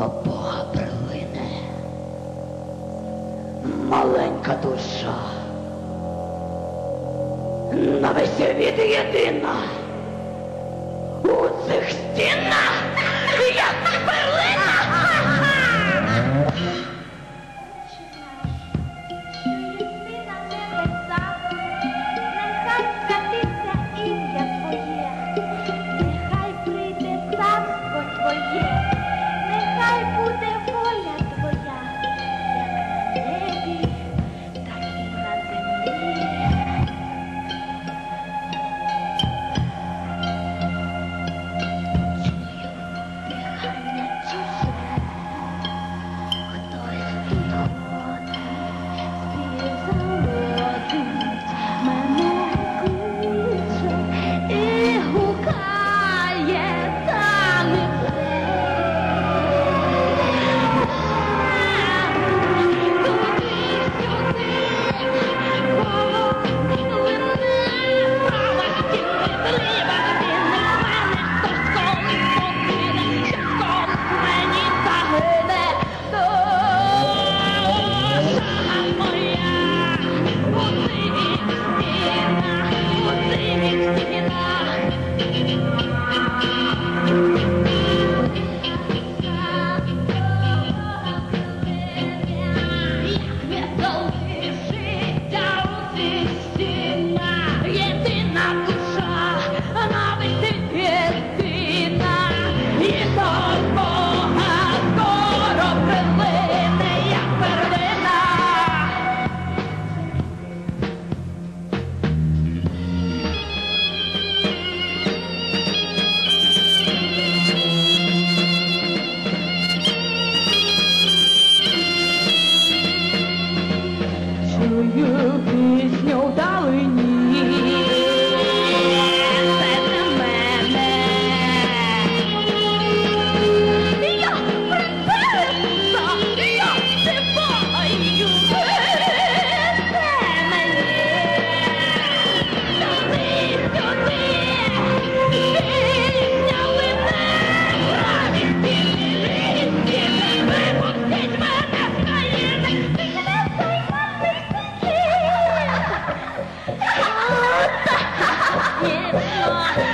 до Бога прилине. Маленька душа. На весь світ єдина у цих стін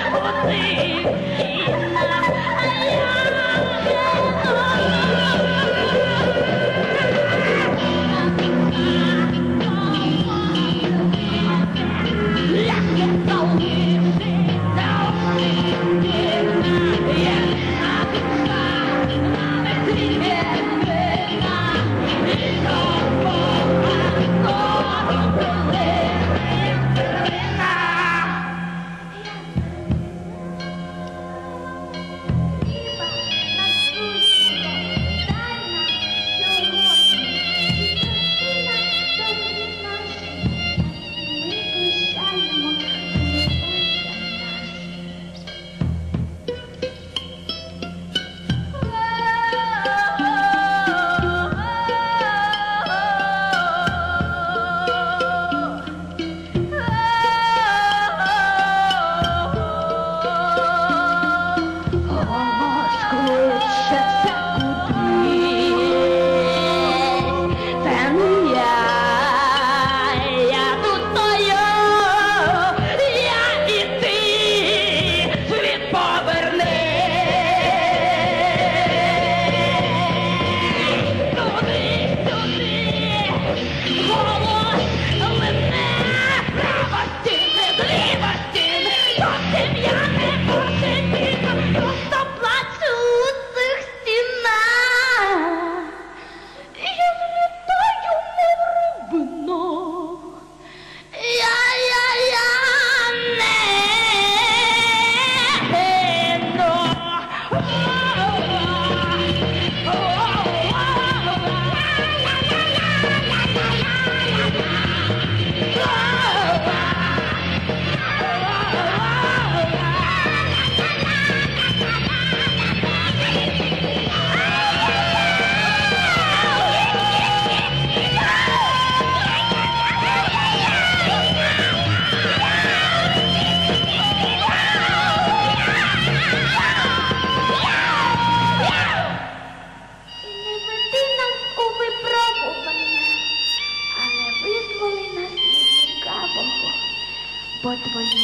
Oh, please, please, please.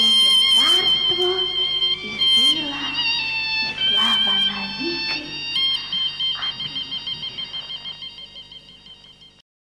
je carstvo i sila i slava na.